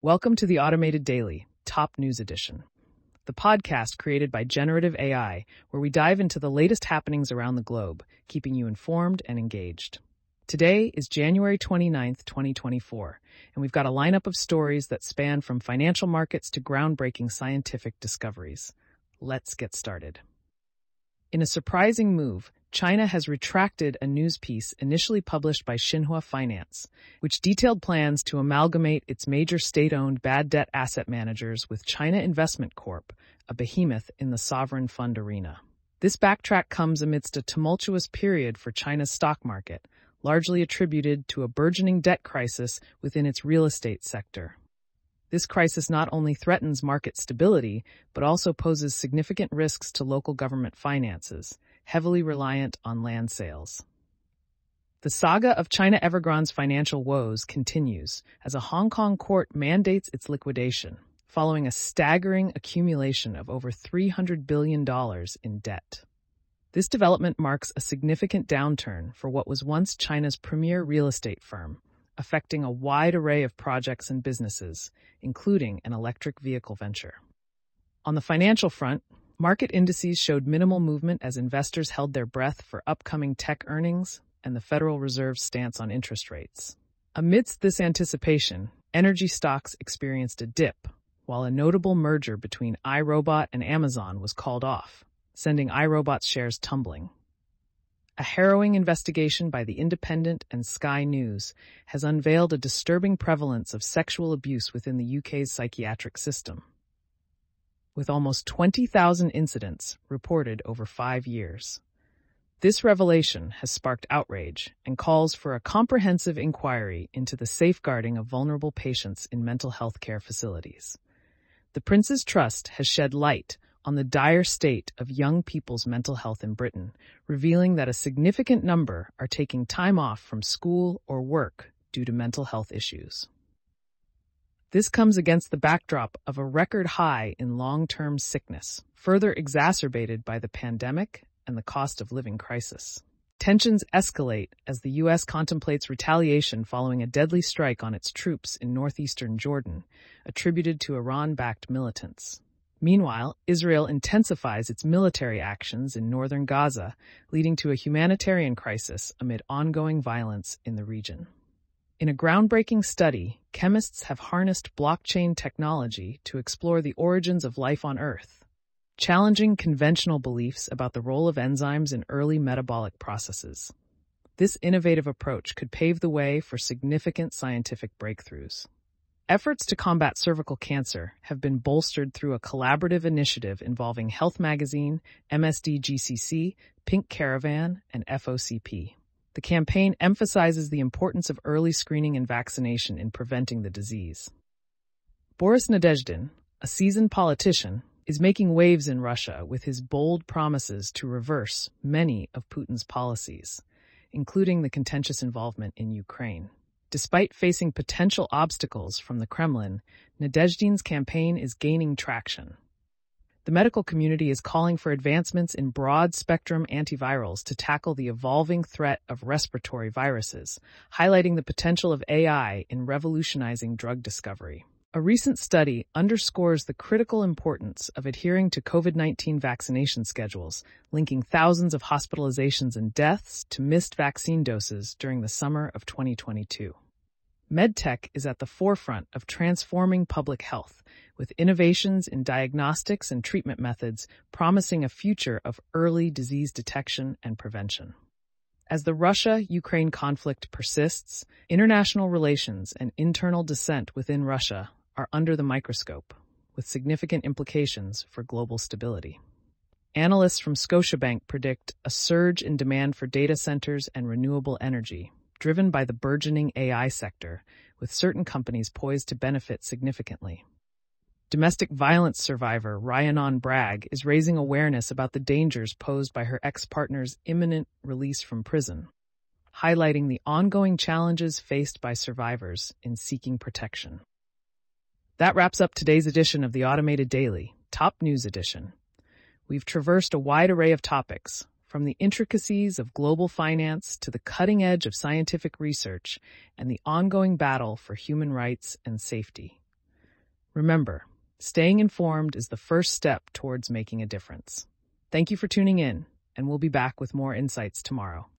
Welcome to the Automated Daily, Top News Edition, the podcast created by Generative AI, where we dive into the latest happenings around the globe, keeping you informed and engaged. Today is January 29th, 2024, and we've got a lineup of stories that span from financial markets to groundbreaking scientific discoveries. Let's get started. In a surprising move, China has retracted a news piece initially published by Xinhua Finance, which detailed plans to amalgamate its major state-owned bad debt asset managers with China Investment Corp, a behemoth in the sovereign fund arena. This backtrack comes amidst a tumultuous period for China's stock market, largely attributed to a burgeoning debt crisis within its real estate sector. This crisis not only threatens market stability, but also poses significant risks to local government finances, heavily reliant on land sales. The saga of China Evergrande's financial woes continues as a Hong Kong court mandates its liquidation, following a staggering accumulation of over $300 billion in debt. This development marks a significant downturn for what was once China's premier real estate firm, affecting a wide array of projects and businesses, including an electric vehicle venture. On the financial front, Market indices showed minimal movement as investors held their breath for upcoming tech earnings and the Federal Reserve's stance on interest rates. Amidst this anticipation, energy stocks experienced a dip, while a notable merger between iRobot and Amazon was called off, sending iRobot's shares tumbling. A harrowing investigation by The Independent and Sky News has unveiled a disturbing prevalence of sexual abuse within the UK's psychiatric system with almost 20,000 incidents reported over five years. This revelation has sparked outrage and calls for a comprehensive inquiry into the safeguarding of vulnerable patients in mental health care facilities. The Prince's Trust has shed light on the dire state of young people's mental health in Britain, revealing that a significant number are taking time off from school or work due to mental health issues. This comes against the backdrop of a record high in long-term sickness, further exacerbated by the pandemic and the cost of living crisis. Tensions escalate as the U.S. contemplates retaliation following a deadly strike on its troops in northeastern Jordan, attributed to Iran-backed militants. Meanwhile, Israel intensifies its military actions in northern Gaza, leading to a humanitarian crisis amid ongoing violence in the region. In a groundbreaking study, chemists have harnessed blockchain technology to explore the origins of life on Earth, challenging conventional beliefs about the role of enzymes in early metabolic processes. This innovative approach could pave the way for significant scientific breakthroughs. Efforts to combat cervical cancer have been bolstered through a collaborative initiative involving Health Magazine, MSD GCC, Pink Caravan, and FOCP. The campaign emphasizes the importance of early screening and vaccination in preventing the disease. Boris Nadezhdin, a seasoned politician, is making waves in Russia with his bold promises to reverse many of Putin's policies, including the contentious involvement in Ukraine. Despite facing potential obstacles from the Kremlin, Nadezhdin's campaign is gaining traction. The medical community is calling for advancements in broad spectrum antivirals to tackle the evolving threat of respiratory viruses, highlighting the potential of AI in revolutionizing drug discovery. A recent study underscores the critical importance of adhering to COVID 19 vaccination schedules, linking thousands of hospitalizations and deaths to missed vaccine doses during the summer of 2022. MedTech is at the forefront of transforming public health, with innovations in diagnostics and treatment methods promising a future of early disease detection and prevention. As the Russia-Ukraine conflict persists, international relations and internal dissent within Russia are under the microscope, with significant implications for global stability. Analysts from Scotiabank predict a surge in demand for data centers and renewable energy, driven by the burgeoning AI sector, with certain companies poised to benefit significantly. Domestic violence survivor Rhiannon Bragg is raising awareness about the dangers posed by her ex-partner's imminent release from prison, highlighting the ongoing challenges faced by survivors in seeking protection. That wraps up today's edition of the Automated Daily, Top News Edition. We've traversed a wide array of topics, from the intricacies of global finance to the cutting edge of scientific research and the ongoing battle for human rights and safety. Remember, staying informed is the first step towards making a difference. Thank you for tuning in, and we'll be back with more insights tomorrow.